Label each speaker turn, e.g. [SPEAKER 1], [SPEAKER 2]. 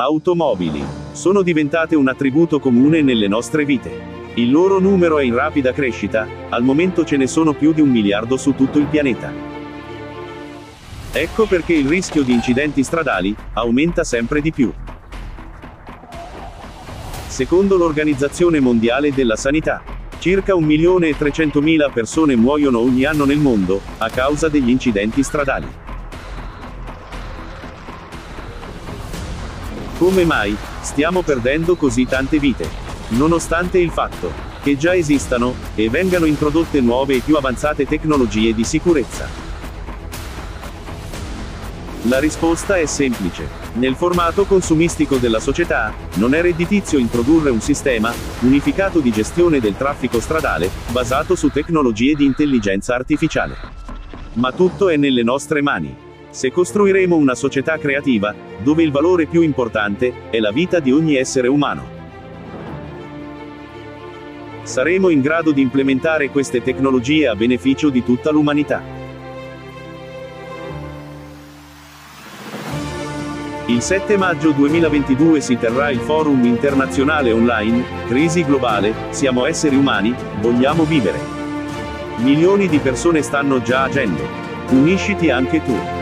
[SPEAKER 1] Automobili. Sono diventate un attributo comune nelle nostre vite. Il loro numero è in rapida crescita, al momento ce ne sono più di un miliardo su tutto il pianeta. Ecco perché il rischio di incidenti stradali aumenta sempre di più. Secondo l'Organizzazione Mondiale della Sanità, circa 1.300.000 persone muoiono ogni anno nel mondo a causa degli incidenti stradali. Come mai stiamo perdendo così tante vite? Nonostante il fatto che già esistano e vengano introdotte nuove e più avanzate tecnologie di sicurezza. La risposta è semplice. Nel formato consumistico della società, non è redditizio introdurre un sistema unificato di gestione del traffico stradale, basato su tecnologie di intelligenza artificiale. Ma tutto è nelle nostre mani. Se costruiremo una società creativa, dove il valore più importante è la vita di ogni essere umano. Saremo in grado di implementare queste tecnologie a beneficio di tutta l'umanità. Il 7 maggio 2022 si terrà il forum internazionale online, Crisi globale, siamo esseri umani, vogliamo vivere. Milioni di persone stanno già agendo. Unisciti anche tu.